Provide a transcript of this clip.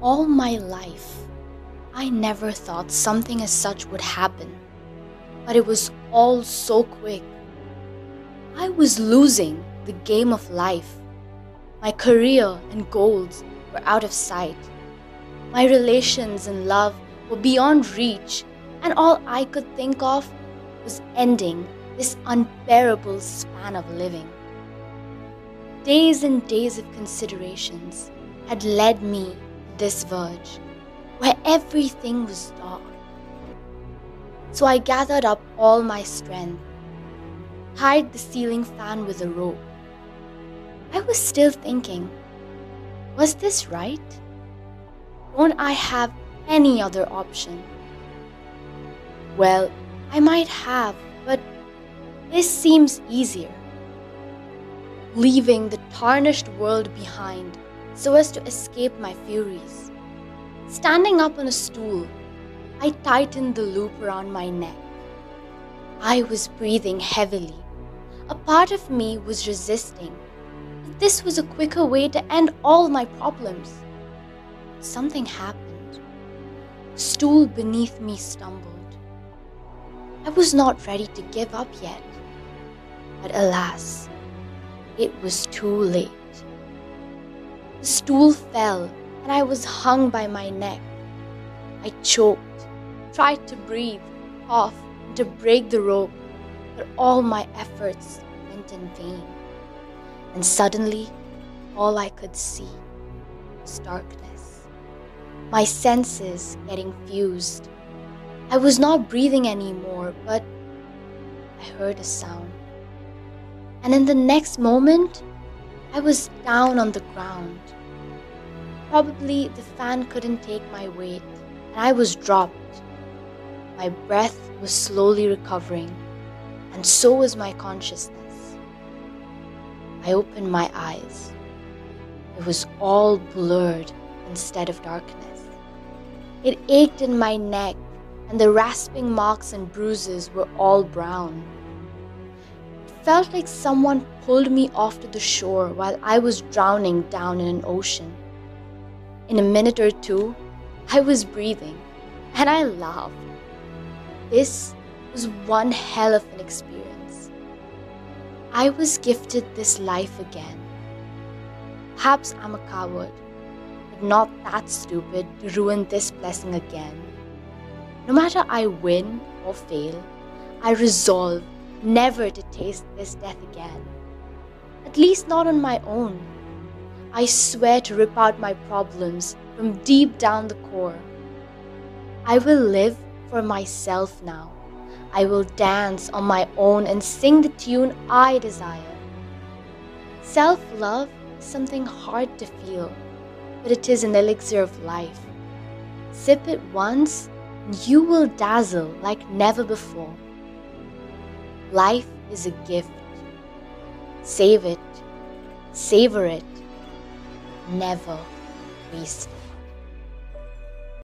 All my life, I never thought something as such would happen. But it was all so quick. I was losing the game of life. My career and goals were out of sight. My relations and love were beyond reach, and all I could think of was ending this unbearable span of living. Days and days of considerations had led me this verge where everything was dark. So I gathered up all my strength, tied the ceiling fan with a rope. I was still thinking, was this right? Don't I have any other option? Well, I might have, but this seems easier. Leaving the tarnished world behind so as to escape my furies. Standing up on a stool, I tightened the loop around my neck. I was breathing heavily. A part of me was resisting. But this was a quicker way to end all my problems. Something happened. A stool beneath me stumbled. I was not ready to give up yet. But alas, it was too late. The stool fell and I was hung by my neck. I choked, tried to breathe, cough, and to break the rope, but all my efforts went in vain. And suddenly, all I could see was darkness. My senses getting fused. I was not breathing anymore, but I heard a sound. And in the next moment, I was down on the ground. Probably the fan couldn't take my weight, and I was dropped. My breath was slowly recovering, and so was my consciousness. I opened my eyes. It was all blurred instead of darkness. It ached in my neck and the rasping marks and bruises were all brown. Felt like someone pulled me off to the shore while I was drowning down in an ocean. In a minute or two, I was breathing, and I laughed. This was one hell of an experience. I was gifted this life again. Perhaps I'm a coward, but not that stupid to ruin this blessing again. No matter I win or fail, I resolve never to taste this death again. At least not on my own. I swear to rip out my problems from deep down the core. I will live for myself now. I will dance on my own and sing the tune I desire. Self love is something hard to feel, but it is an elixir of life. Sip it once and you will dazzle like never before. Life is a gift. Save it, savor it, never waste it.